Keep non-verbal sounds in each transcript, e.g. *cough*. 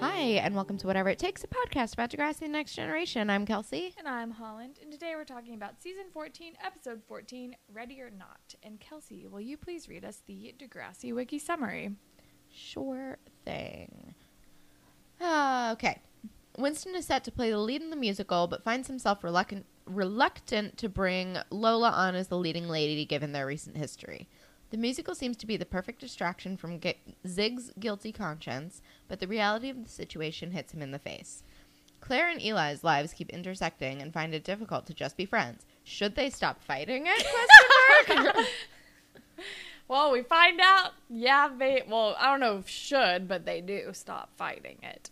Hi, and welcome to Whatever It Takes, a podcast about Degrassi the Next Generation. I'm Kelsey. And I'm Holland, and today we're talking about season 14, episode 14, Ready or Not. And Kelsey, will you please read us the Degrassi Wiki summary? Sure thing. Uh, okay. Winston is set to play the lead in the musical, but finds himself reluctant, reluctant to bring Lola on as the leading lady given their recent history. The musical seems to be the perfect distraction from G- Zig's guilty conscience, but the reality of the situation hits him in the face. Claire and Eli's lives keep intersecting and find it difficult to just be friends. Should they stop fighting it? Question mark. *laughs* Well, we find out, yeah, they, well, I don't know if should, but they do stop fighting it.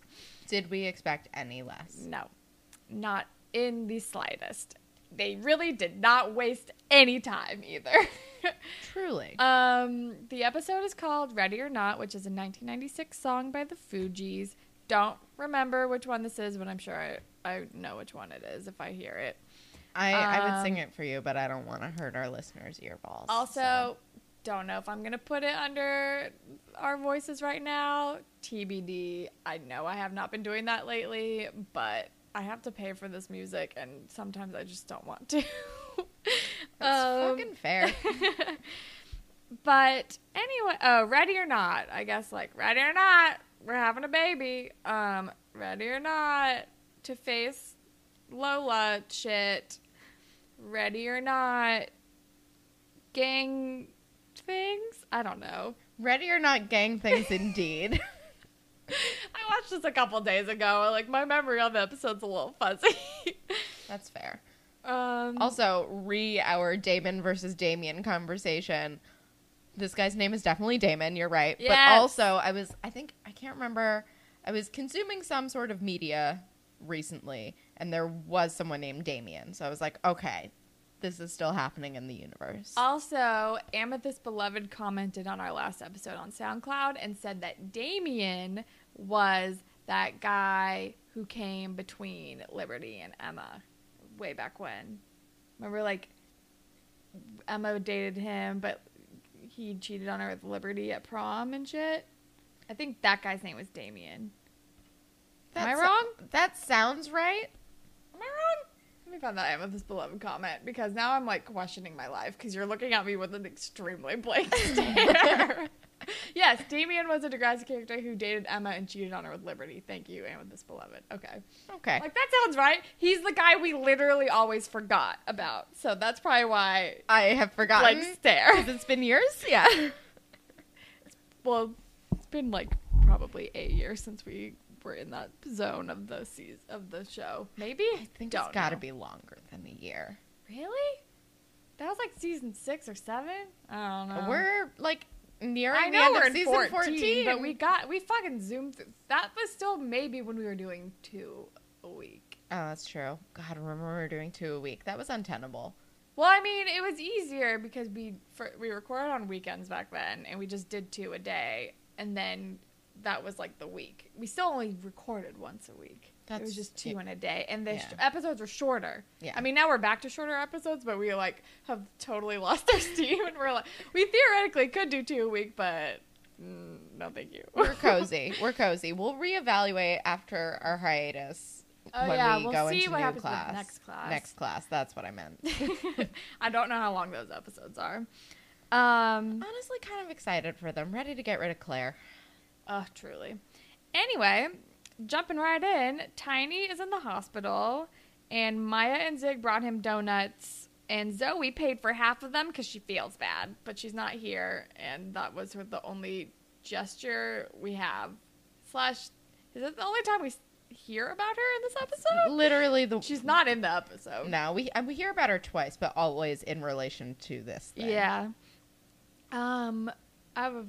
Did we expect any less? No, not in the slightest. They really did not waste any time either. *laughs* Truly. Um, the episode is called Ready or Not, which is a 1996 song by the Fugees. Don't remember which one this is, but I'm sure I, I know which one it is if I hear it. I, I would sing Um, it for you, but I don't want to hurt our listeners' earballs. Also, so. don't know if I'm gonna put it under our voices right now. TBD. I know I have not been doing that lately, but I have to pay for this music, and sometimes I just don't want to. *laughs* That's Um, fucking fair. *laughs* But anyway, oh, ready or not? I guess like ready or not, we're having a baby. Um, ready or not to face Lola shit. Ready or not, gang things. I don't know. Ready or not, gang things indeed. *laughs* I watched this a couple days ago. Like my memory of the episode's a little fuzzy. That's fair. um, Also, re our Damon versus Damien conversation. This guy's name is definitely Damon. You're right. But also, I was, I think, I can't remember. I was consuming some sort of media recently, and there was someone named Damien. So I was like, okay, this is still happening in the universe. Also, Amethyst Beloved commented on our last episode on SoundCloud and said that Damien was that guy who came between Liberty and Emma way back when. Remember, like, Emma dated him, but he cheated on her with Liberty at prom and shit? I think that guy's name was Damien. Am I wrong? That sounds right. Am I wrong? Me find that Amethyst Beloved comment because now I'm like questioning my life because you're looking at me with an extremely blank *laughs* stare. *laughs* yes, Damien was a Degrassi character who dated Emma and cheated on her with Liberty. Thank you, Amethyst Beloved. Okay. Okay. Like that sounds right. He's the guy we literally always forgot about. So that's probably why I have forgotten. like stare. Because it's been years. *laughs* Yeah. well, it's been like probably eight years since we were in that zone of the season of the show. Maybe? I think Don't it's got to be longer than a year. Really? That was like season six or seven. I don't know. We're like nearing I know we're in season 14, 14, but we got we fucking zoomed. Through. That was still maybe when we were doing two a week. Oh, that's true. God, remember we were doing two a week. That was untenable. Well, I mean, it was easier because we for, we recorded on weekends back then, and we just did two a day, and then that was like the week. We still only recorded once a week. it was just two yeah. in a day, and the Yeah. sh- episodes were shorter. Yeah. I mean, now we're back to shorter episodes, but we like have totally *laughs* lost our steam, and we're like, we theoretically could do two a week, but mm, no, thank you. We're *laughs* cozy. we're cozy. We'll reevaluate after our hiatus Oh, when yeah, we we'll go see into what new happens class. next class. Next class. That's what I meant. *laughs* I don't know how long those episodes are. Um, Honestly, kind of excited for them. Ready to get rid of Claire. Oh, truly. Anyway, jumping right in, Tiny is in the hospital, and Maya and Zig brought him donuts, and Zoe paid for half of them because she feels bad, but she's not here, and that was her, the only gesture we have. Slash, is it the only time we hear about her in this episode? Literally the. She's not in the episode. No, we we hear about her twice, but always in relation to this. Thing. Yeah. Um, I've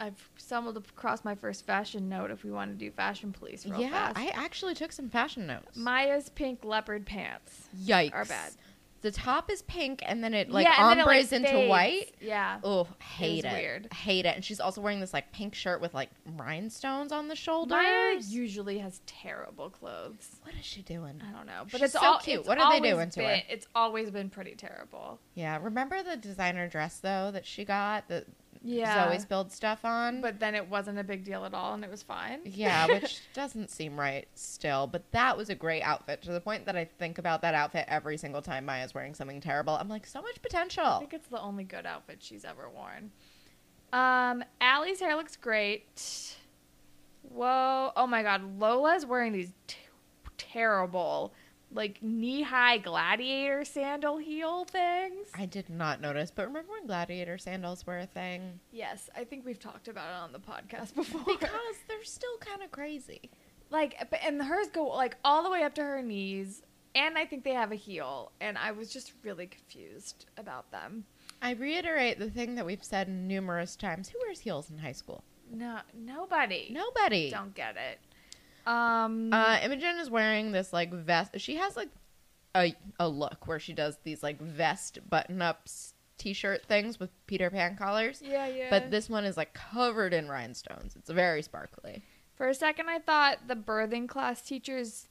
I've stumbled across my first fashion note. If we want to do fashion police, real yeah. fast. I actually took some fashion notes. Maya's pink leopard pants Yikes. are bad. the top is pink and then it like yeah, it, like, ombres into fades. white. Yeah. Oh, hate it. weird. Hate it. And she's also wearing this like pink shirt with like rhinestones on the shoulders. Maya usually has terrible clothes. what is she doing? I don't know, but She's it's so all cute. What are they doing to her? It's always been pretty terrible. Yeah, remember the designer dress though that she got that Yeah, Zoe build stuff on? but then it wasn't a big deal at all, and it was fine. yeah, which *laughs* doesn't seem right still, but that was a great outfit to the point that I think about that outfit every single time Maya's wearing something terrible. I'm like, so much potential. I think it's the only good outfit she's ever worn. Um, Alli's hair looks great. Whoa! Oh my God, Lola's wearing these t- terrible, like knee-high gladiator sandal heel things. I did not notice, but remember when gladiator sandals were a thing? Yes, I think we've talked about it on the podcast *laughs* before. Because they're still kind of crazy. like, but- and hers go like all the way up to her knees, and I think they have a heel, and I was just really confused about them. I reiterate the thing that we've said numerous times. Who wears heels in high school? No, nobody. Nobody. don't get it. Um, Uh, Imogen is wearing this like vest. She has like a a look where she does these like vest button ups t-shirt things with Peter Pan collars. yeah, yeah. But this one is like covered in rhinestones. It's very sparkly. For a second, I thought the birthing class teacher's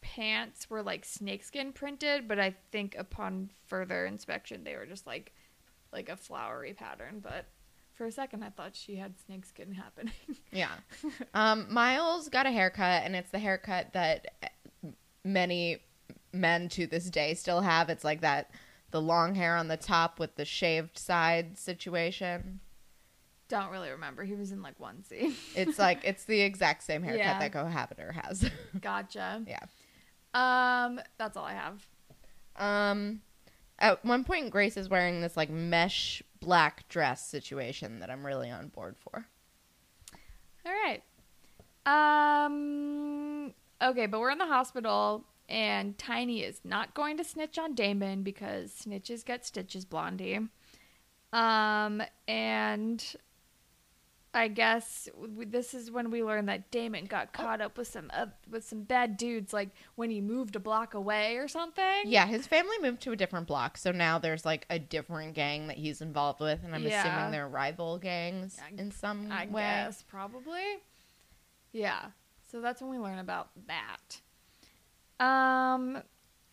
pants were like snakeskin printed, but I think upon further inspection, they were just like like a flowery pattern. But for a second, I thought she had snakeskin happening. Yeah. *laughs* um, Miles got a haircut, and it's the haircut that many men to this day still have. It's like that the long hair on the top with the shaved side situation. Don't really remember. He was in like one scene. It's like it's the exact same haircut Yeah. that Cohabiter has. *laughs* gotcha. yeah. Um, that's all I have. Um, at one point, Grace is wearing this like mesh black dress situation that I'm really on board for. All right. Um. Okay, but we're in the hospital, and Tiny is not going to snitch on Damon because snitches get stitches, Blondie. Um, and I guess w- this is when we learn that Damon got caught up with some uh, with some bad dudes, like when he moved a block away or something. Yeah, his family moved to a different block, so now there's like a different gang that he's involved with, and I'm Yeah. assuming they're rival gangs I- in some I way. guess probably. Yeah. So that's when we learn about that. Um,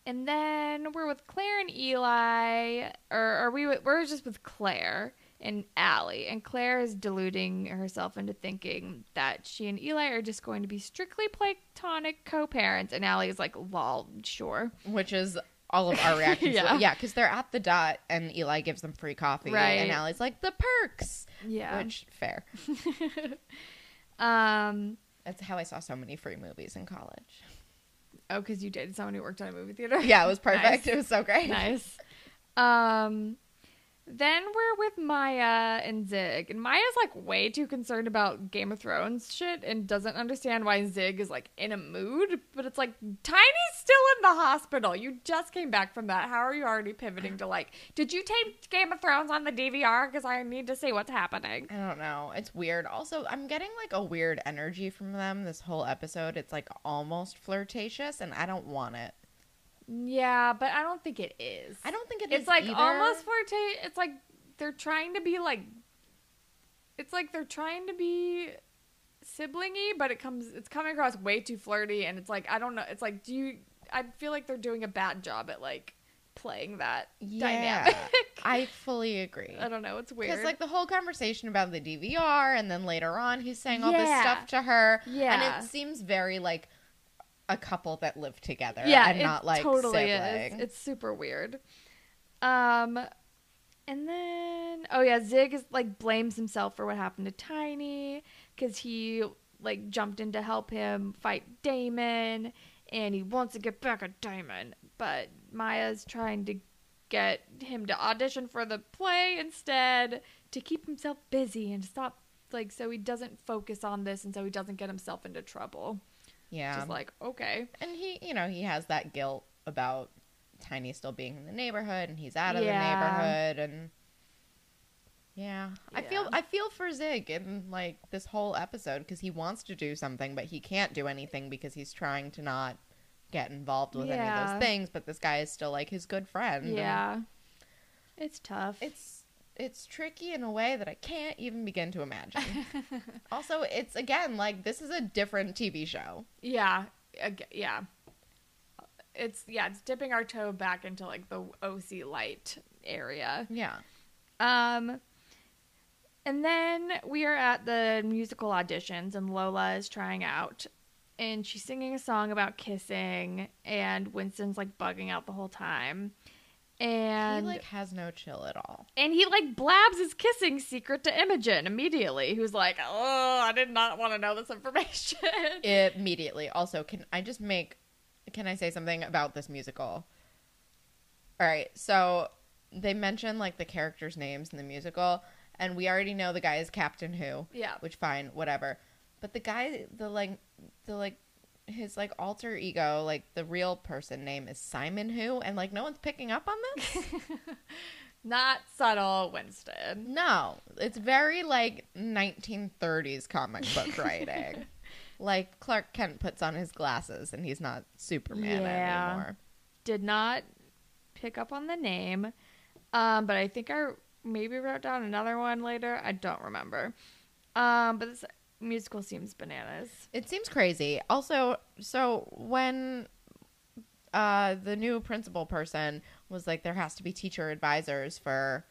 and then we're with Claire and Eli, or are we? We're just with Claire and Alli, and Claire is deluding herself into thinking that she and Eli are just going to be strictly platonic co-parents, and Alli is like, "Lol, sure." Which is all of our reactions. *laughs* Yeah. yeah, because they're at the dot, and Eli gives them free coffee, Right. and Alli's like the perks, Yeah. which fair. *laughs* um. That's how I saw so many free movies in college. Oh, because you dated someone who worked at a movie theater. Yeah, it was *laughs* perfect. Nice. It was so great. nice. Um, then we're with Maya and Zig, and Maya's like way too concerned about Game of Thrones shit and doesn't understand why Zig is like in a mood. But it's like Tiny's still in the hospital. You just came back from that. How are you already pivoting to like? Did you tape Game of Thrones on the DVR? Because I need to see what's happening. I don't know. It's weird. Also, I'm getting like a weird energy from them this whole episode. It's like almost flirtatious, and I don't want it. Yeah, but I don't think it is. I don't think it is. it's like either. almost flirtate. It's like they're trying to be like. It's like they're trying to be siblingy, but it comes. It's coming across way too flirty, and it's like I don't know. It's like do you? I feel like they're doing a bad job at like playing that Yeah, dynamic. I *laughs* fully agree. I don't know. It's weird. Because like the whole conversation about the DVR, and then later on he's saying all this stuff to her, Yeah. and it seems very like a couple that live together, yeah, and not like totally is. It's super weird. Um, and then oh yeah, Zig is like blames himself for what happened to Tiny because he like jumped in to help him fight Damon, and he wants to get back at Damon, but Maya's trying to get him to audition for the play instead to keep himself busy and stop like so he doesn't focus on this and so he doesn't get himself into trouble. Yeah, Just like okay. and he, you know, he has that guilt about Tiny still being in the neighborhood, and he's out of Yeah. the neighborhood, and yeah, I feel I feel for Zig in like this whole episode because he wants to do something, but he can't do anything because he's trying to not get involved with any of those things, but this guy is still like his good friend. Yeah. It's tough. it's it's tricky in a way that I can't even begin to imagine. *laughs* also, it's again like this is a different TV show. yeah. Yeah. It's yeah, it's dipping our toe back into like the OC light area. Yeah. Um and then we are at the musical auditions and Lola is trying out and she's singing a song about kissing and Winston's like bugging out the whole time. And he like has no chill at all. and he like blabs his kissing secret to Imogen immediately, who's like, "Oh, I did not want to know this information." *laughs* Immediately. Also, can I just make can I say something about this musical? All right. So, they mention like the characters' names in the musical and we already know the guy is Captain Who. yeah, which fine, whatever. But the guy, the like, the like, his like alter ego, like the real person name is Simon Who, and like no one's picking up on this. *laughs* not subtle, Winston. no, it's very like 1930s comic book *laughs* writing. like Clark Kent puts on his glasses and he's not Superman Yeah. anymore. Did not pick up on the name, um, but I think I maybe wrote down another one later. I don't remember. Um, but this musical seems bananas. It seems crazy. Also, so when uh the new principal person was like there has to be teacher advisors for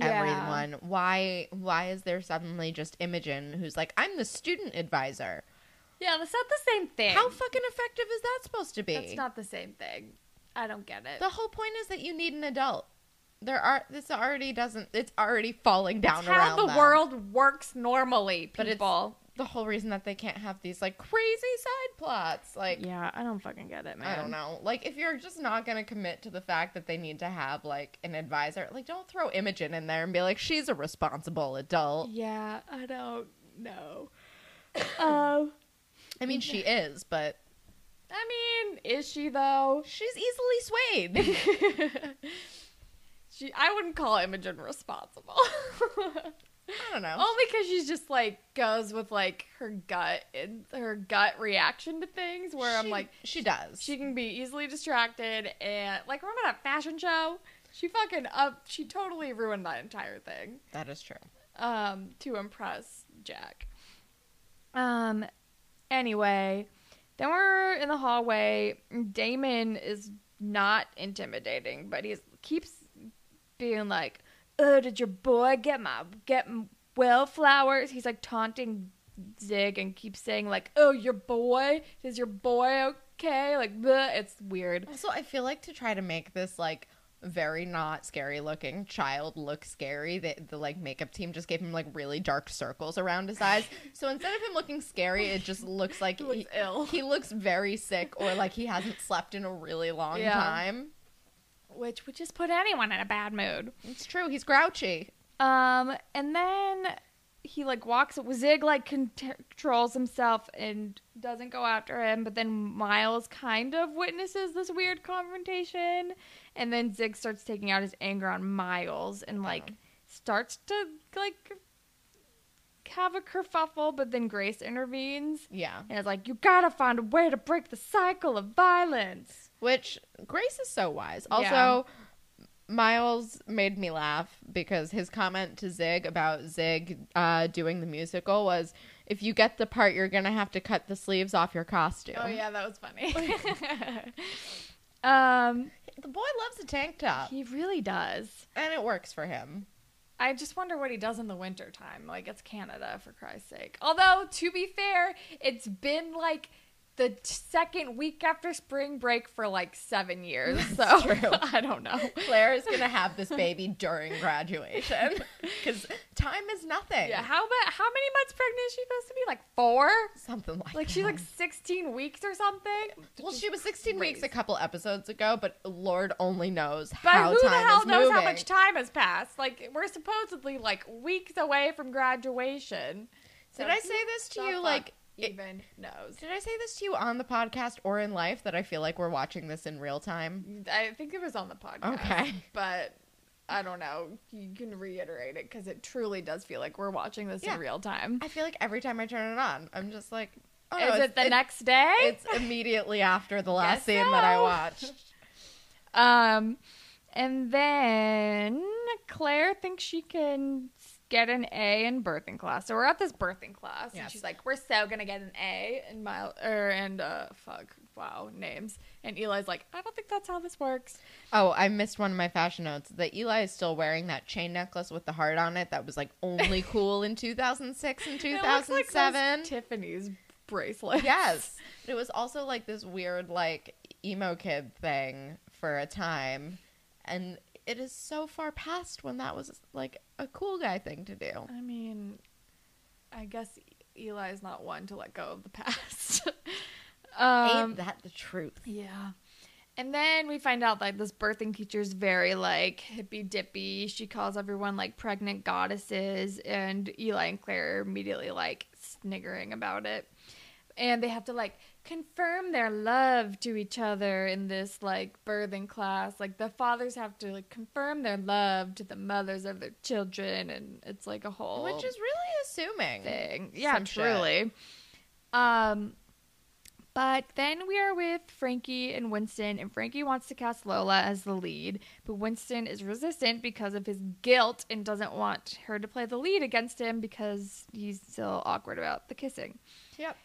everyone. Why why is there suddenly just Imogen who's like, I'm the student advisor? Yeah, that's not the same thing. How fucking effective is that supposed to be? That's not the same thing. I don't get it. the whole point is that you need an adult. There are this already doesn't it's already falling down It's how the them. world works normally, But it's- people. The whole reason that they can't have these like crazy side plots. Like yeah, I don't fucking get it, man. I don't know. Like if you're just not gonna commit to the fact that they need to have like an advisor, like don't throw Imogen in there and be like, she's a responsible adult. Yeah, I don't know. *coughs* um, I mean she is, but I mean, is she though? she's easily swayed. *laughs* *laughs* She, I wouldn't call Imogen responsible. I don't know. Only because she's just like goes with like her gut and her gut reaction to things. Where I'm like, she does. she can be easily distracted and like remember that fashion show? She fucking up. She totally ruined that entire thing. that is true. um, to impress Jack. Um, anyway, then we're in the hallway. Damon is not intimidating, but he keeps being like, "Oh, did your boy get my get m- wildflowers?" He's like taunting Zig and keeps saying like, "Oh, your boy is your boy okay?" Like, bleh. it's weird. Also, I feel like to try to make this like very not scary looking child look scary, the, the like makeup team just gave him like really dark circles around his eyes. *laughs* So instead of him looking scary, it just looks like He looks ill. He looks very sick or like he hasn't slept in a really long Yeah. time. Which would just put anyone in a bad mood. It's true. He's grouchy. Um, and then he like walks. Zig like controls himself and doesn't go after him. But then Miles kind of witnesses this weird confrontation, and then Zig starts taking out his anger on Miles and like Oh. starts to like have a kerfuffle. But then Grace intervenes Yeah. and is like, "You gotta find a way to break the cycle of violence." Which Grace is so wise. Yeah. Also, Miles made me laugh because his comment to Zig about Zig uh, doing the musical was, "If you get the part, you're gonna have to cut the sleeves off your costume." Oh yeah, that was funny. *laughs* *laughs* um, the boy loves a tank top, he really does. and it works for him. I just wonder what he does in the winter time. Like it's Canada for Christ's sake. Although to be fair, it's been like the second week after spring break for like seven years. So true. *laughs* I don't know. Claire is gonna have this baby during graduation *laughs* because time is nothing. Yeah, how about how many months pregnant is she supposed to be? Like four? something like Like that. she's like sixteen weeks or something. Well, she was 16 weeks a couple episodes ago, but Lord only knows But how who the hell knows how much time has passed? Like we're supposedly like weeks away from graduation. So Did I say this to you? Like, it- even knows. did I say this to you on the podcast or in life that I feel like we're watching this in real time? I think it was on the podcast. Okay. But I don't know. You can reiterate it because it truly does feel like we're watching this Yeah. in real time. I feel like every time I turn it on, I'm just like, Oh, no, Is it's- it the it- next day? It's immediately after the last scene that I watched. *laughs* Um, and then Claire thinks she can get an A in birthing class. So we're at this birthing class, and she's like, "We're so gonna get an A." And Miles, or and uh, fuck, wow, names. And Eli's like, "I don't think that's how this works." Oh, I missed one of my fashion notes. That Eli is still wearing that chain necklace with the heart on it. That was like only *laughs* cool in 2006 and It looks like 2007. Tiffany's bracelet. yes, it was also like this weird like emo kid thing for a time, and it is so far past when that was like a cool guy thing to do. I mean, I guess Eli's not one to let go of the past. *laughs* um, Ain't that the truth? Yeah. And then we find out like this birthing teacher is very like hippy dippy. She calls everyone like pregnant goddesses, and Eli and Claire are immediately like sniggering about it. And they have to like confirm their love to each other in this like birthing class. Like the fathers have to like confirm their love to the mothers of their children, and it's like a whole Which is really assuming. thing. Yeah, some shit. truly. Um, but then we are with Frankie and Winston, and Frankie wants to cast Lola as the lead, but Winston is resistant because of his guilt and doesn't want her to play the lead against him because he's still awkward about the kissing. Yep.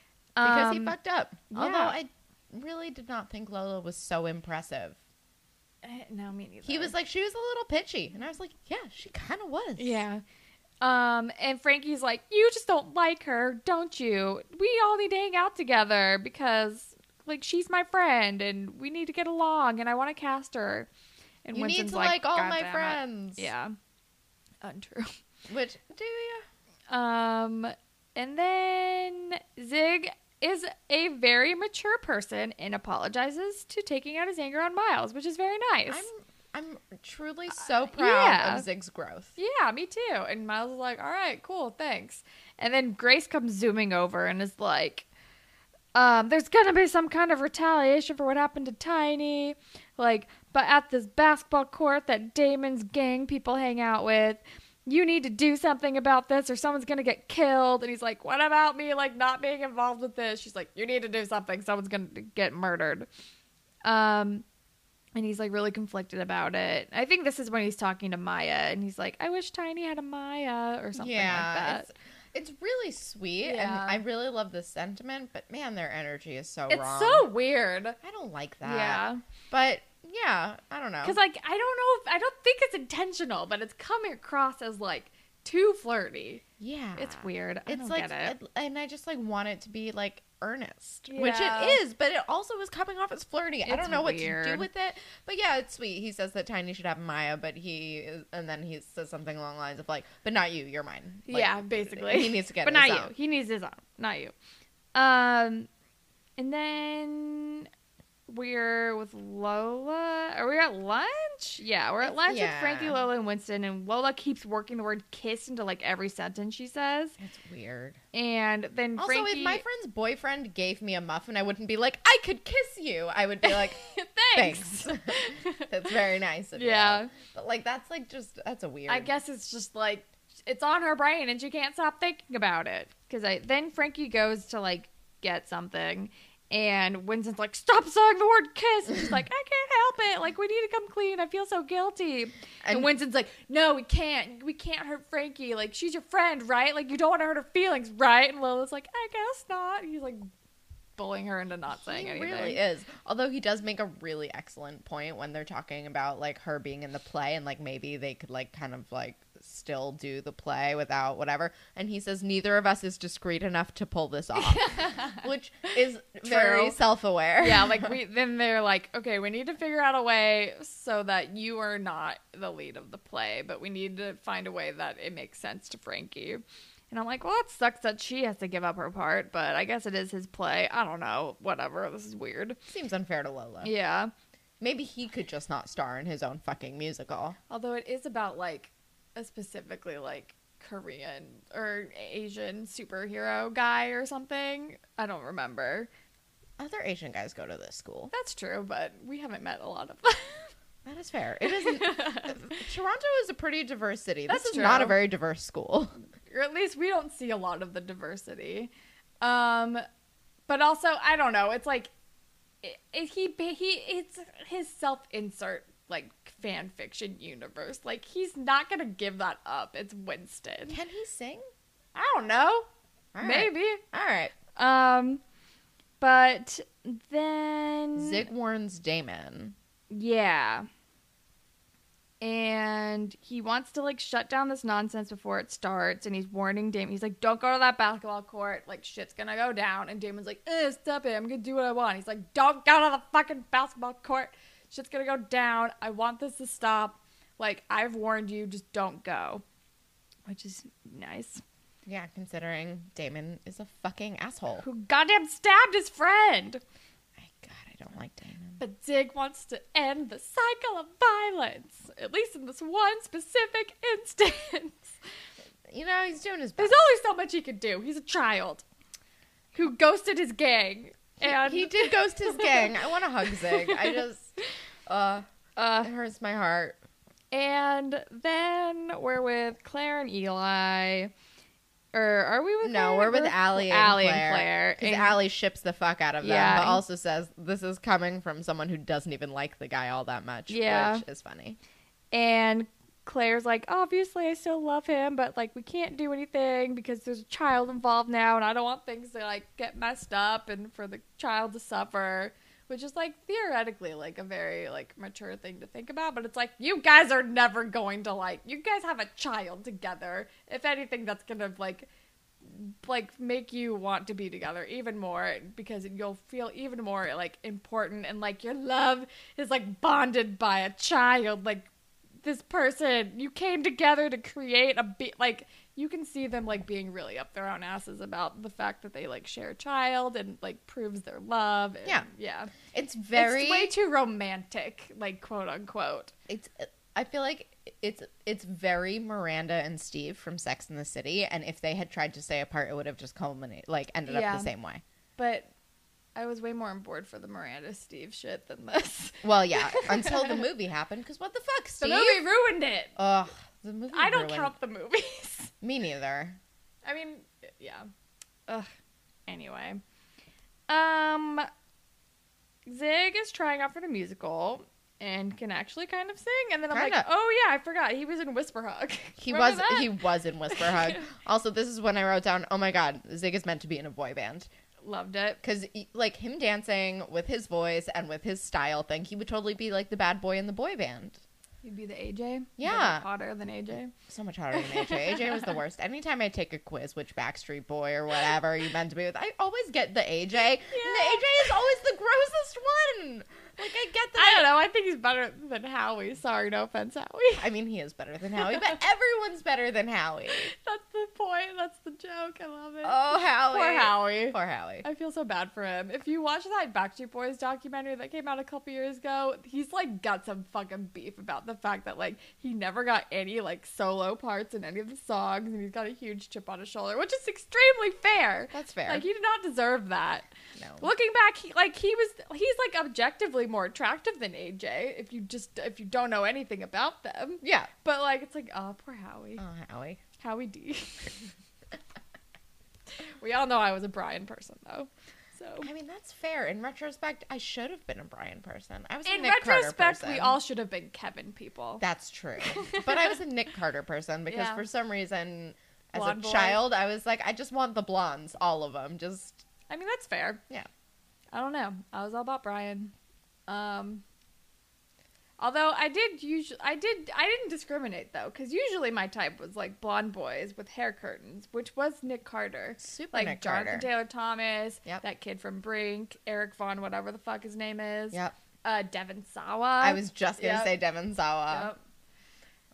Because he Um, fucked up. Although. I really did not think Lola was so impressive. No, me neither. He was like, she was a little pitchy. And I was like, yeah, she kind of was. Yeah. Um, and Frankie's like, You just don't like her, don't you? We all need to hang out together because, like, she's my friend and we need to get along and I want to cast her. And You need Winston's to like, all "God my damn it." friends. Yeah. Untrue. Which, do you? Um, and then Zig is a very mature person and apologizes to taking out his anger on Miles, which is very nice. I'm I'm truly so proud yeah. of Zig's growth. Yeah, me too. And Miles is like, all right, cool, thanks. And then Grace comes zooming over and is like, um, there's gonna be some kind of retaliation for what happened to Tiny. Like, but at this basketball court that Damon's gang people hang out with, you need to do something about this or someone's gonna get killed. And he's like, what about me, like, not being involved with this? She's like, you need to do something. Someone's gonna get murdered. Um, and he's like really conflicted about it. I think this is when he's talking to Maya, and he's like, "I wish Tiny had a Maya or something like that." It's, it's really sweet, and I really love the sentiment. But man, their energy is so It's wrong. so weird. I don't like that. Yeah, But yeah, I don't know. because like I don't know if I don't think it's intentional, but it's coming across as like too flirty. yeah, It's weird. I It's don't like, get it. it- and I just like want it to be like earnest, which it is, but it also is coming off as flirty. I don't know what to do with it, but yeah, it's sweet. He says that Tiny should have Maya, but he is, and then he says something along the lines of like, "But not you, you're mine." Like, yeah, basically. he needs to get but not own. you. He needs his own, not you. Um, and then we're with Lola. Are we at lunch? Yeah, we're at lunch with Frankie, Lola, and Winston. And Lola keeps working the word "kiss" into like every sentence she says. It's weird. And then Also, Frankie, if my friend's boyfriend gave me a muffin, I wouldn't be like, "I could kiss you." I would be like, *laughs* thanks. "Thanks." *laughs* that's very nice of you. Yeah. but like that's like just that's a weird. I guess it's just like it's on her brain and she can't stop thinking about it. Because I then Frankie goes to like get something. And Winston's like, stop saying the word kiss. And she's like, I can't help it. Like, we need to come clean. I feel so guilty. And, And- Winston's like, no, we can't. We can't hurt Frankie. Like, she's your friend, right? Like, you don't want to hurt her feelings, right? And Lola's like, I guess not. He's like bullying her into not saying he anything. really is. Although he does make a really excellent point when they're talking about like her being in the play and like maybe they could like kind of like still do the play without whatever. And he says neither of us is discreet enough to pull this off, *laughs* which is very self-aware. yeah, like *laughs* we then they're like, okay, we need to figure out a way so that you are not the lead of the play, but we need to find a way that it makes sense to Frankie. And I'm like, well, it sucks that she has to give up her part, but I guess it is his play. I don't know. Whatever. This is weird. seems unfair to Lola. Yeah. Maybe he could just not star in his own fucking musical. Although it is about like a specifically like Korean or Asian superhero guy or something. I don't remember. Other Asian guys go to this school. That's true, but we haven't met a lot of them. That is fair. It isn't. *laughs* Toronto is a pretty diverse city. This That's is not a very diverse school. or at least we don't see a lot of the diversity. Um, but also I don't know. It's like it, it, he he it's his self insert like fan fiction universe. Like he's not gonna give that up. It's Winston. Can he sing? I don't know. All right. Maybe. All right. Um, but then Zig warns Damon. Yeah. And he wants to like shut down this nonsense before it starts, and he's warning Damon. He's like, "Don't go to that basketball court. Like shit's gonna go down." And Damon's like, eh, "Stop it! I'm gonna do what I want." He's like, "Don't go to the fucking basketball court. Shit's gonna go down. I want this to stop. Like I've warned you. Just don't go." Which is nice. Yeah, considering Damon is a fucking asshole. Who goddamn stabbed his friend? I, God, I don't like Damon. But Zig wants to end the cycle of violence, at least in this one specific instance. You know, he's doing his best. There's only so much he can do. He's a child who ghosted his gang. And he did ghost his gang. I want to hug Zig. I *laughs* just, *laughs* uh, Uh, it hurts my heart. and then we're with Claire and Eli. Or are we with No, Claire? we're with Alli and Alli Claire. and Claire. Because Alli ships the fuck out of them, Yeah. but also says this is coming from someone who doesn't even like the guy all that much. Yeah. Which is funny. And Claire's like, obviously, I still love him, but like, we can't do anything because there's a child involved now, and I don't want things to like get messed up and for the child to suffer. Which is like theoretically like a very like mature thing to think about, but it's like you guys are never going to like you guys have a child together. If anything, that's gonna like like make you want to be together even more because you'll feel even more like important and like your love is like bonded by a child like this person you came together to create a be- like you can see them like being really up their own asses about the fact that they like share a child and like proves their love and, Yeah. yeah It's very. it's way too romantic like quote unquote it's I feel like it's it's very Miranda and Steve from Sex in the City, and if they had tried to stay apart, it would have just culminated like ended Yeah. up the same way. but i was way more on board for the miranda steve shit than this Well, yeah, *laughs* until the movie happened, because what the fuck, the movie ruined it Ugh, the movie. i don't ruined- count the movies *laughs* Me neither. I mean, yeah. Ugh. Anyway, um, Zig is trying out for the musical and can actually kind of sing, and then I'm like, Kinda. oh yeah, I forgot he was in Whisper Hug. *laughs* He was that? he was in Whisper Hug. *laughs* Also, this is when I wrote down, "Oh my god, Zig is meant to be in a boy band." loved it. Because like him dancing with his voice and with his style thing, he would totally be like the bad boy in the boy band. You'd be the AJ. Yeah. Hotter than AJ. So much hotter than AJ. AJ was the worst. Anytime I take a quiz, which Backstreet Boy or whatever you meant to be with, I always get the AJ. And the AJ is always the grossest one. Like I get that. I don't know. I think he's better than Howie. Sorry, no offense, Howie. I mean, he is better than Howie, but everyone's better than Howie. *laughs* That's point. That's the joke. I love it. Oh, Howie. Poor Howie. Poor Howie. I feel so bad for him. If you watch that Backstreet Boys documentary that came out a couple years ago, he's like got some fucking beef about the fact that like he never got any like solo parts in any of the songs, and he's got a huge chip on his shoulder, which is extremely fair. That's fair. Like he did not deserve that. no. Looking back, he, like he was, he's like objectively more attractive than AJ. If you just if you don't know anything about them, Yeah. but like it's like oh poor Howie, Oh, Howie. Howie D. we all know I was a Brian person though, so. I mean, that's fair. In retrospect, I should have been a Brian person. I was a In retrospect, we all should have been Kevin people. That's true. *laughs* but I was a Nick Carter person because Yeah. for some reason, as Blonde a boy. child, I was like, I just want the blondes, all of them. Just I mean, that's fair. Yeah. I don't know. I was all about Brian. Um, although I did usually, I did, I didn't discriminate though, because usually my type was like blonde boys with hair curtains, which was Nick Carter. super Like Nick Jonathan Carter. Taylor Thomas, Yep. that kid from Brink, Eric Vaughn, whatever the fuck his name is. Yep. Uh, Devon Sawa. I was just gonna Yep. say Devon Sawa. Yep.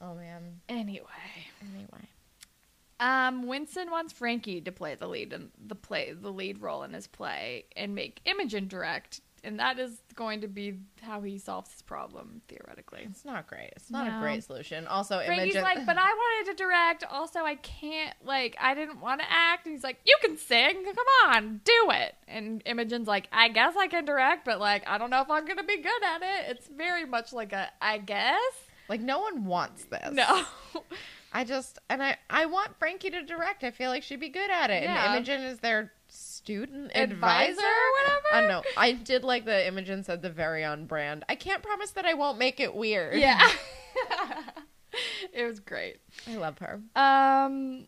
Oh man. Anyway. Anyway. Um, Winston wants Frankie to play the lead in the play, the lead role in his play, and make Imogen direct, and that is going to be how he solves his problem theoretically. It's not great. It's not No. a great solution. Also, Frankie's like, but I wanted to direct. Also, I can't. Like, I didn't want to act. And he's like, you can sing. Come on, do it. And Imogen's like, I guess I can direct, but like, I don't know if I'm gonna be good at it. It's very much like a, I guess. like no one wants this. No. I just and I I want Frankie to direct. I feel like she'd be good at it. Yeah. And Imogen is their student Advisor advisor. or whatever? I don't know. I did like the Imogen said the very on brand. I can't promise that I won't make it weird. Yeah. *laughs* *laughs* it was great. I love her. Um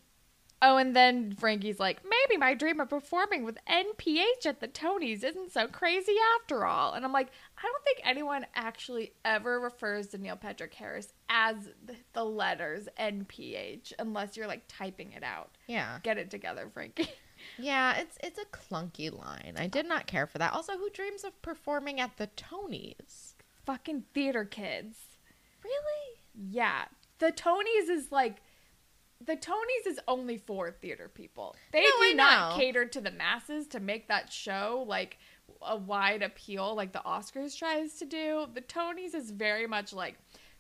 Oh, and then Frankie's like, maybe my dream of performing with NPH at the Tonys isn't so crazy after all. And I'm like, I don't think anyone actually ever refers to Neil Patrick Harris as the, the letters NPH unless you're like typing it out. Yeah. Get it together, Frankie. *laughs* Yeah, it's it's a clunky line. I did not care for that. Also, who dreams of performing at the Tonys? Fucking theater kids. Really? Yeah. The Tonys is like the Tonys is only for theater people. They No, do I not know. cater to the masses to make that show like a wide appeal like the Oscars tries to do. The Tonys is very much like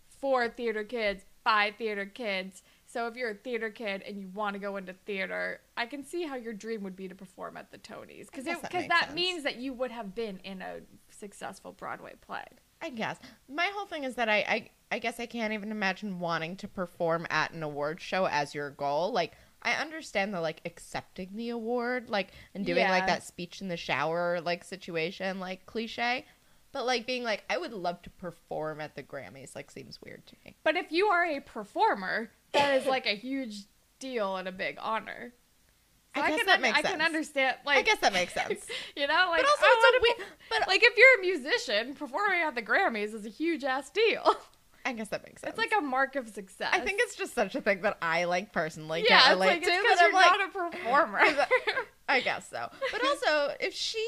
for theater kids, by theater kids. So if you're a theater kid and you want to go into theater, I can see how your dream would be to perform at the Tonys because that because that, sense. means that you would have been in a successful Broadway play. I guess. My whole thing is that I, I I guess I can't even imagine wanting to perform at an award show as your goal. Like I understand the like accepting the award, like and doing like that speech in the shower like situation, like cliche. But like being like, I would love to perform at the Grammys, like seems weird to me. But if you are a performer, that is like a huge deal and a big honor. So I guess can that makes I can understand. Like I guess that makes sense. *laughs* you know, like but also it's a pe- But like if you're a musician, performing at the Grammys is a huge ass deal. *laughs* I guess that makes sense. It's like a mark of success. I think it's just such a thing that I like personally yeah, can't relate like to. because I'm you're like, not a performer. *laughs* I guess so. *laughs* But also, if she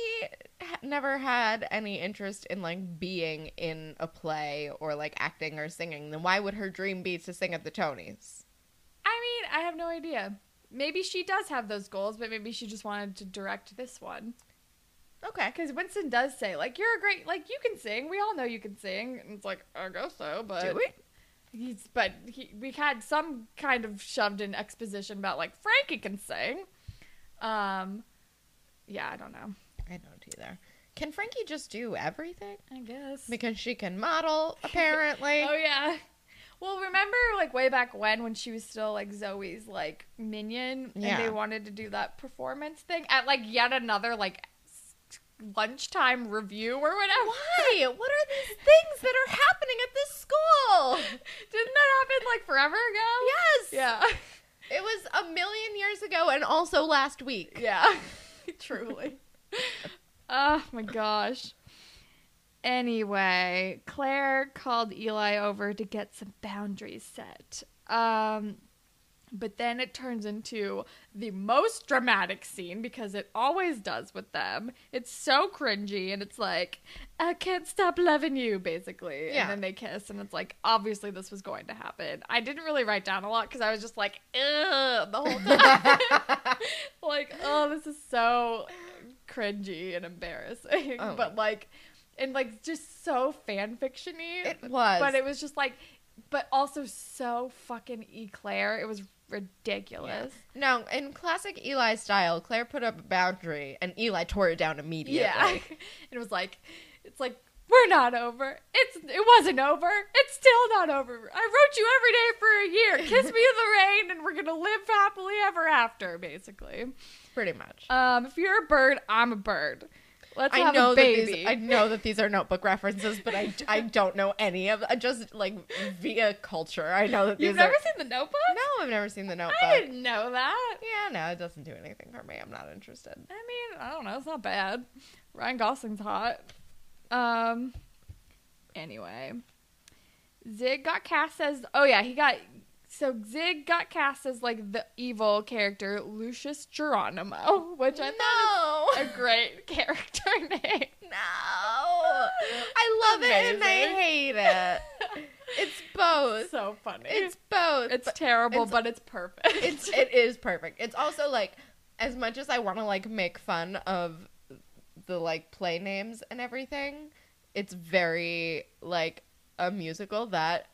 ha- never had any interest in like being in a play or like acting or singing, then why would her dream be to sing at the Tonys? I mean, I have no idea. Maybe she does have those goals, but maybe she just wanted to direct this one. Okay. Because Winston does say, like, you're a great, like, you can sing. We all know you can sing. And it's like, I guess so, but. Do we? He's, but he, we had some kind of shoved in exposition about, like, Frankie can sing. Um, yeah, I don't know. I don't either. Can Frankie just do everything? I guess. Because she can model, *laughs* apparently. Oh, yeah. Well, remember, like, way back when, when she was still, like, Zoe's, like, minion, and they wanted to do that performance thing at, like, yet another, like, lunchtime review or whatever. Why? What are these things that are happening at this school? *laughs* Didn't that happen, like, forever ago? Yes. Yeah. *laughs* It was a million years ago and also last week. Yeah. *laughs* Truly. oh my gosh. Anyway, Claire called Eli over to get some boundaries set. Um but then it turns into the most dramatic scene because it always does with them. It's so cringy and it's like, I can't stop loving you, basically. Yeah. And then they kiss and it's like, obviously this was going to happen. I didn't really write down a lot because I was just like, ugh, the whole time. *laughs* like, oh, this is so cringy and embarrassing. Oh but like, and like just so fan fictiony. It was. But it was just like, but also so fucking Eclare. It was ridiculous. No, in classic Eli style, Claire put up a boundary and Eli tore it down immediately. Yeah. *laughs* it was like, it's like, we're not over. It's it wasn't over. It's still not over. I wrote you every day for a year. Kiss me in the *laughs* rain, and we're gonna live happily ever after. Basically, Pretty much. um, if you're a bird, I'm a bird. Let's I have know a that baby. these I know that these are notebook references, but I, *laughs* I don't know any of just like via culture. I know that these You've never are seen the Notebook? No, I've never seen the notebook. I didn't know that. Yeah, no, it doesn't do anything for me. I'm not interested. I mean, I don't know. It's not bad. Ryan Gosling's hot. Um. Anyway, Zig got cast as. Oh yeah, he got. So Zig got cast as like the evil character Lucius Geronimo, *laughs* which I thought No. was a great *laughs* character name. No. I love it and I hate it. *laughs* It's both. so funny. It's both. it's but terrible, it's- but it's perfect. it's it is perfect. It's also like as much as I want to like make fun of the like play names and everything, it's very like a musical that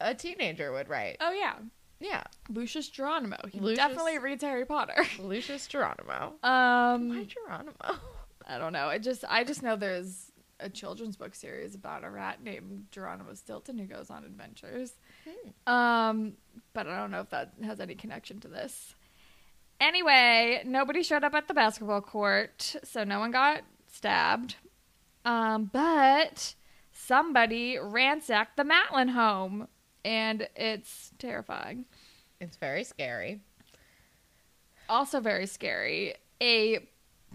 a teenager would write. oh yeah, Yeah, Lucius Geronimo. He Lucius- definitely reads Harry Potter. *laughs* Lucius Geronimo. Um, Why Geronimo? I don't know. I just I just know there's a children's book series about a rat named Geronimo Stilton who goes on adventures. Um, but I don't know if that has any connection to this. Anyway, nobody showed up at the basketball court, so no one got stabbed. Um, but somebody ransacked the Matlin home, and it's terrifying. It's very scary. Also, very scary. A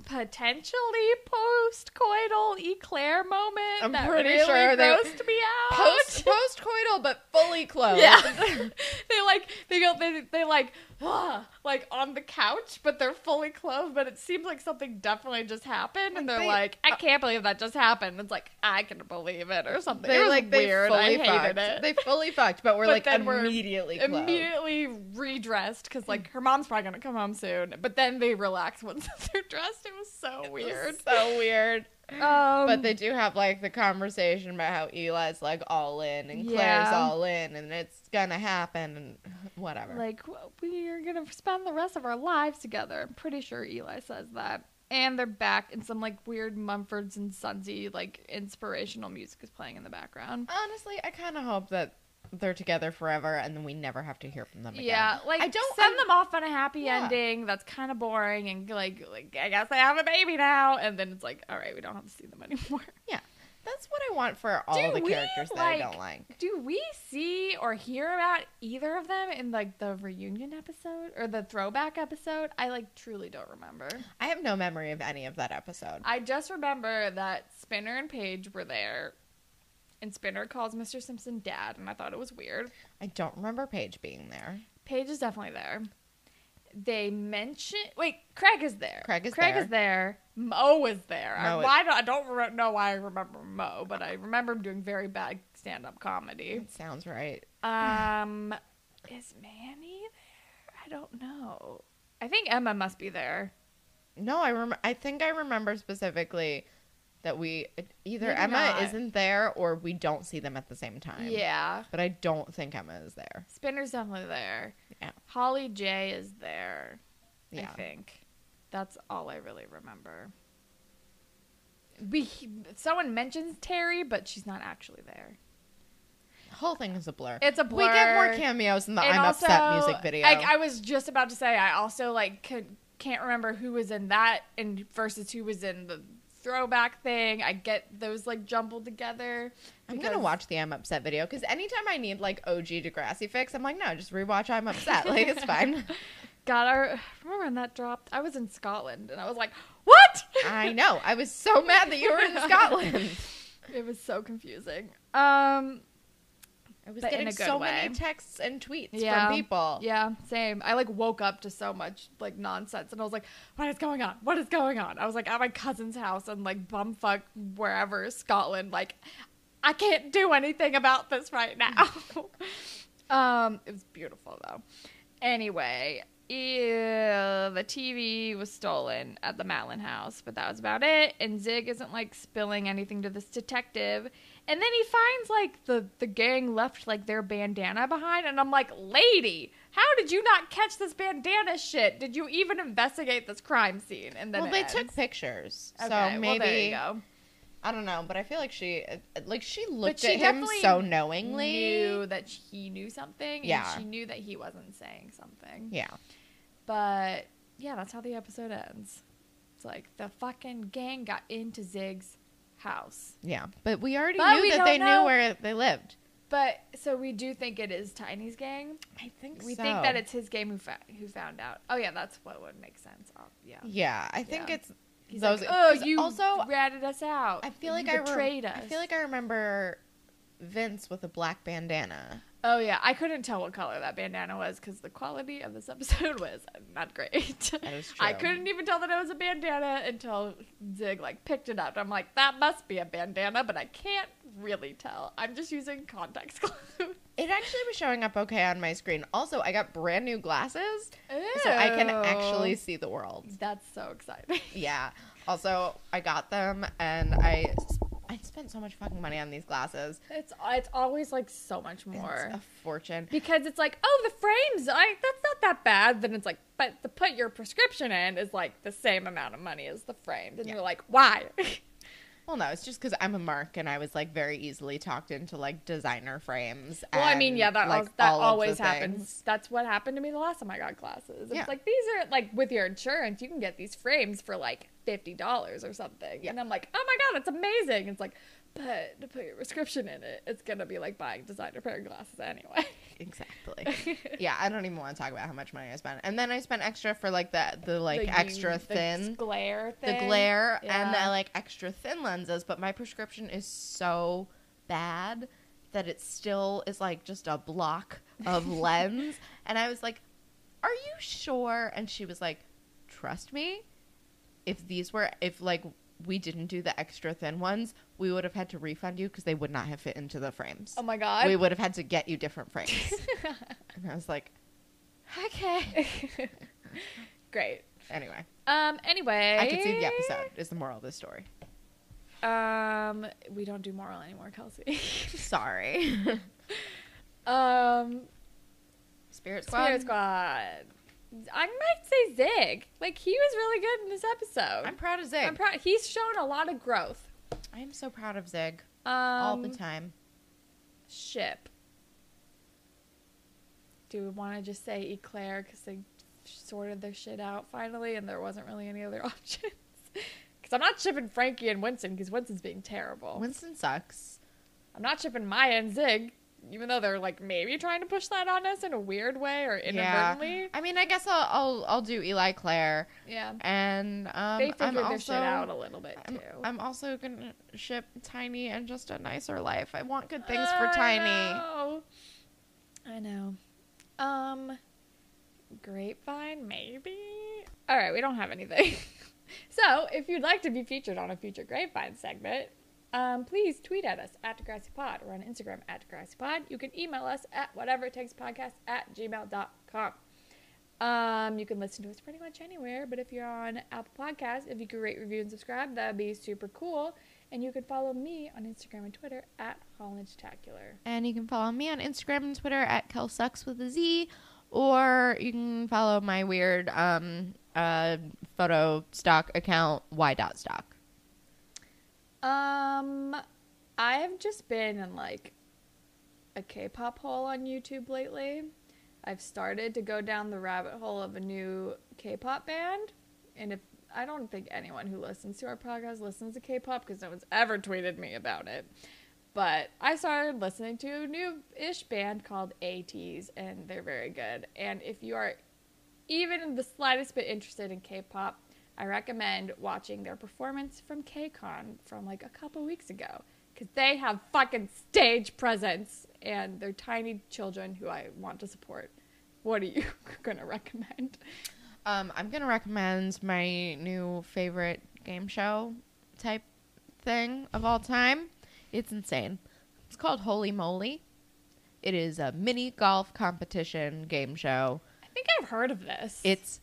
potentially post-coital Eclare moment. I'm that pretty really sure they- grossed me out. Post post coital, but fully clothed. *laughs* Yeah, *laughs* they like they go they they like *gasps* like on the couch, but they're fully clothed. But it seems like something definitely just happened, and they're they- like, I uh can't believe that just happened. It's like I can believe it or something. They it was like weird. they I fully hated fucked. it. They fully fucked, but we're But like then we're immediately clothed. immediately redressed because like her mom's probably gonna come home soon. But then they relax once *laughs* they're dressed. It was so weird. so weird. Um, But they do have like the conversation about how Eli's like all in and Claire's Yeah. all in and it's gonna happen and *sighs* whatever. like we are gonna spend the rest of our lives together. I'm pretty sure Eli says that. And they're back in some like weird Mumfords and Sonsy like inspirational music is playing in the background. Honestly, I kind of hope that they're together forever and then we never have to hear from them again. Yeah, like I don't send I'm- them off on a happy Yeah. ending. That's kind of boring and like like I guess I have a baby now, and then it's like all right, we don't have to see them *laughs* anymore. Yeah. That's what I want for all Do the we, characters that I don't like. Do we see or hear about either of them in like the reunion episode or the throwback episode? I like truly don't remember. I have no memory of any of that episode. I just remember that Spinner and Paige were there, and Spinner calls Mr. Simpson dad, and I thought it was weird. I don't remember Paige being there. Paige is definitely there. They mention wait, Craig is there. Craig is there. Craig there. is there. Mo is there. Mo I, is- why do, I don't re- know why I remember Mo, but I remember him doing very bad stand-up comedy. It sounds right. Um, is Manny there? I don't know. I think Emma must be there. No, I rem- I think I remember specifically that we either Maybe Emma not. isn't there or we don't see them at the same time. Yeah. But I don't think Emma is there. Spinner's definitely there. Yeah. Holly J is there. Yeah. I think. That's all I really remember. We someone mentions Terry, but she's not actually there. The whole thing is a blur. It's a blur. We get more cameos in the And I'm also, upset music video. I, I was just about to say I also like could, can't remember who was in that and versus who was in the throwback thing. I get those like jumbled together. I'm gonna watch the I'm upset video because anytime I need like OG Degrassi fix, I'm like, no, just rewatch I'm upset. Like it's fine. *laughs* God, I remember when that dropped. I was in Scotland and I was like, "What?" *laughs* I know. I was so mad that you were in *laughs* Scotland. It was so confusing. Um, I was But in getting so way. many texts and tweets Yeah. from people. yeah, same. I like woke up to so much like nonsense, and I was like, "What is going on? What is going on?" I was like at my cousin's house and like bumfuck wherever Scotland. Like, I can't do anything about this right now. *laughs* um, it was beautiful though. Anyway, yeah, the TV was stolen at the Matlin house, but that was about it. And Zig isn't like spilling anything to this detective. And then he finds like the the gang left like their bandana behind, and I'm like, lady, how did you not catch this bandana shit? Did you even investigate this crime scene? And then Well, they ends. took pictures, Okay, so maybe well, there you go. I don't know, but I feel like she, uh, like, she looked she at him so knowingly. Knew that he knew something. Yeah. and she knew that he wasn't saying something. Yeah, But yeah, that's how the episode ends. It's like the fucking gang got into Zig's house. yeah, but we already But knew we that don't they know- knew where they lived. But so we do think it is Tiny's gang. I think We think that it's his gang who fa- who found out. Oh yeah, that's what would make sense. Oh, yeah. Yeah, I think Yeah. it's He's those. like, oh, 'cause you also. ratted us out. I feel like You I betrayed us. I feel like I remember Vince with a black bandana. Oh yeah, I couldn't tell what color that bandana was because the quality of this episode *laughs* was not great. I couldn't even tell that it was a bandana until Zig like picked it up. I'm like, that must be a bandana, but I can't really tell. I'm just using context *laughs* clues. It actually was showing up okay on my screen. Also, I got brand new glasses, so I can actually see the world. That's so exciting. Yeah. Also, I got them, and I spent so much fucking money on these glasses. It's it's always like so much more. It's a fortune. because it's like, oh, the frames, I that's not that bad. Then it's like, but to put your prescription in is like the same amount of money as the frames, and Yeah. you're like, why? *laughs* Well, no, it's just because I'm a mark and I was like very easily talked into like designer frames. Well, I mean, yeah, that like, al- that all of the always things. happens. That's what happened to me the last time I got glasses. It's Yeah. like these are like with your insurance, you can get these frames for like fifty dollars or something, Yeah. and I'm like, oh my god, it's amazing. It's like, but to put your prescription in it, it's gonna be like buying designer pair of glasses anyway. Exactly. *laughs* yeah, I don't even want to talk about how much money I spent. And then I spent extra for like the the like The extra u- the thin glare the thing. glare and Yeah. the like extra thin lenses, but my prescription is so bad that it still is like just a block of *laughs* lens. And I was like, "Are you sure?" And she was like, "Trust me. If these were if like we didn't do the extra thin ones, we would have had to refund you because they would not have fit into the frames. Oh my god. we would have had to get you different frames." *laughs* and I was like, "Okay." *laughs* Great. Anyway, Um. Anyway, I could see the episode. Is the moral of the story. Um. We don't do moral anymore, Kelsey. *laughs* Sorry. um. Spirit Squad. Spirit Squad. I might say Zig. Like he was really good in this episode. I'm proud of Zig. I'm proud. He's shown a lot of growth. I am so proud of Zig Um, all the time. Ship. Do we want to just say Eclare because they sorted their shit out finally, and there wasn't really any other *laughs* options? Because I'm not shipping Frankie and Winston because Winston's being terrible. Winston sucks. I'm not shipping Maya and Zig, even though they're like maybe trying to push that on us in a weird way or inadvertently. Yeah. I mean, I guess I'll I'll, I'll do Eli Claire, Yeah. and um, they figured I'm their also, shit out a little bit I'm, too. I'm also gonna ship Tiny and just a nicer life. I want good things for I Tiny. know. I know. Um, grapevine, maybe. All right, we don't have anything. *laughs* so, if you'd like to be featured on a future grapevine segment, um, please tweet at us at Degrassi Pod or on Instagram at Degrassi Pod. You can email us at whatever it takes podcast at gmail.com. Um, you can listen to us pretty much anywhere, but if you're on Apple Podcasts, if you could rate, review, and subscribe, that'd be super cool. And you can follow me on Instagram and Twitter at HollandStacular. And you can follow me on Instagram and Twitter at kelsucks with a Z, or you can follow my weird um uh photo stock account y dot stock. Um, I have just been in like a K-pop hole on YouTube lately. I've started to go down the rabbit hole of a new K-pop band, and if I don't think anyone who listens to our podcast listens to K-pop because no one's ever tweeted me about it. But I started listening to a new-ish band called ATEEZ, and they're very good. And if you are even the slightest bit interested in K-pop, I recommend watching their performance from KCON from like a couple weeks ago because they have fucking stage presence and they're tiny children who I want to support. What are you *laughs* gonna recommend? Um, I'm gonna recommend my new favorite game show type thing of all time. It's insane. It's called Holey Moley. It is a mini golf competition game show. I think I've heard of this. It's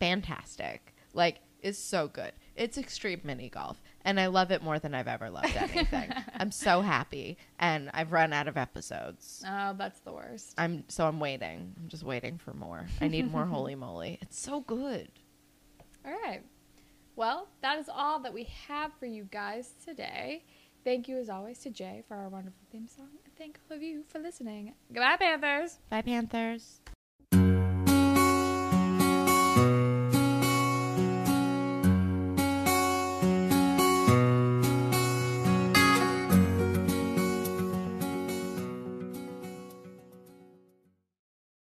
fantastic. Like, it's so good. It's extreme mini golf, and I love it more than I've ever loved anything. *laughs* I'm so happy, and I've run out of episodes. oh, that's the worst. I'm so I'm waiting. I'm just waiting for more. I need more *laughs* Holey Moley. It's so good. All right. Well, that is all that we have for you guys today. Thank you, as always, to Jay for our wonderful theme song. And thank all of you for listening. Goodbye, Panthers. Bye, Panthers.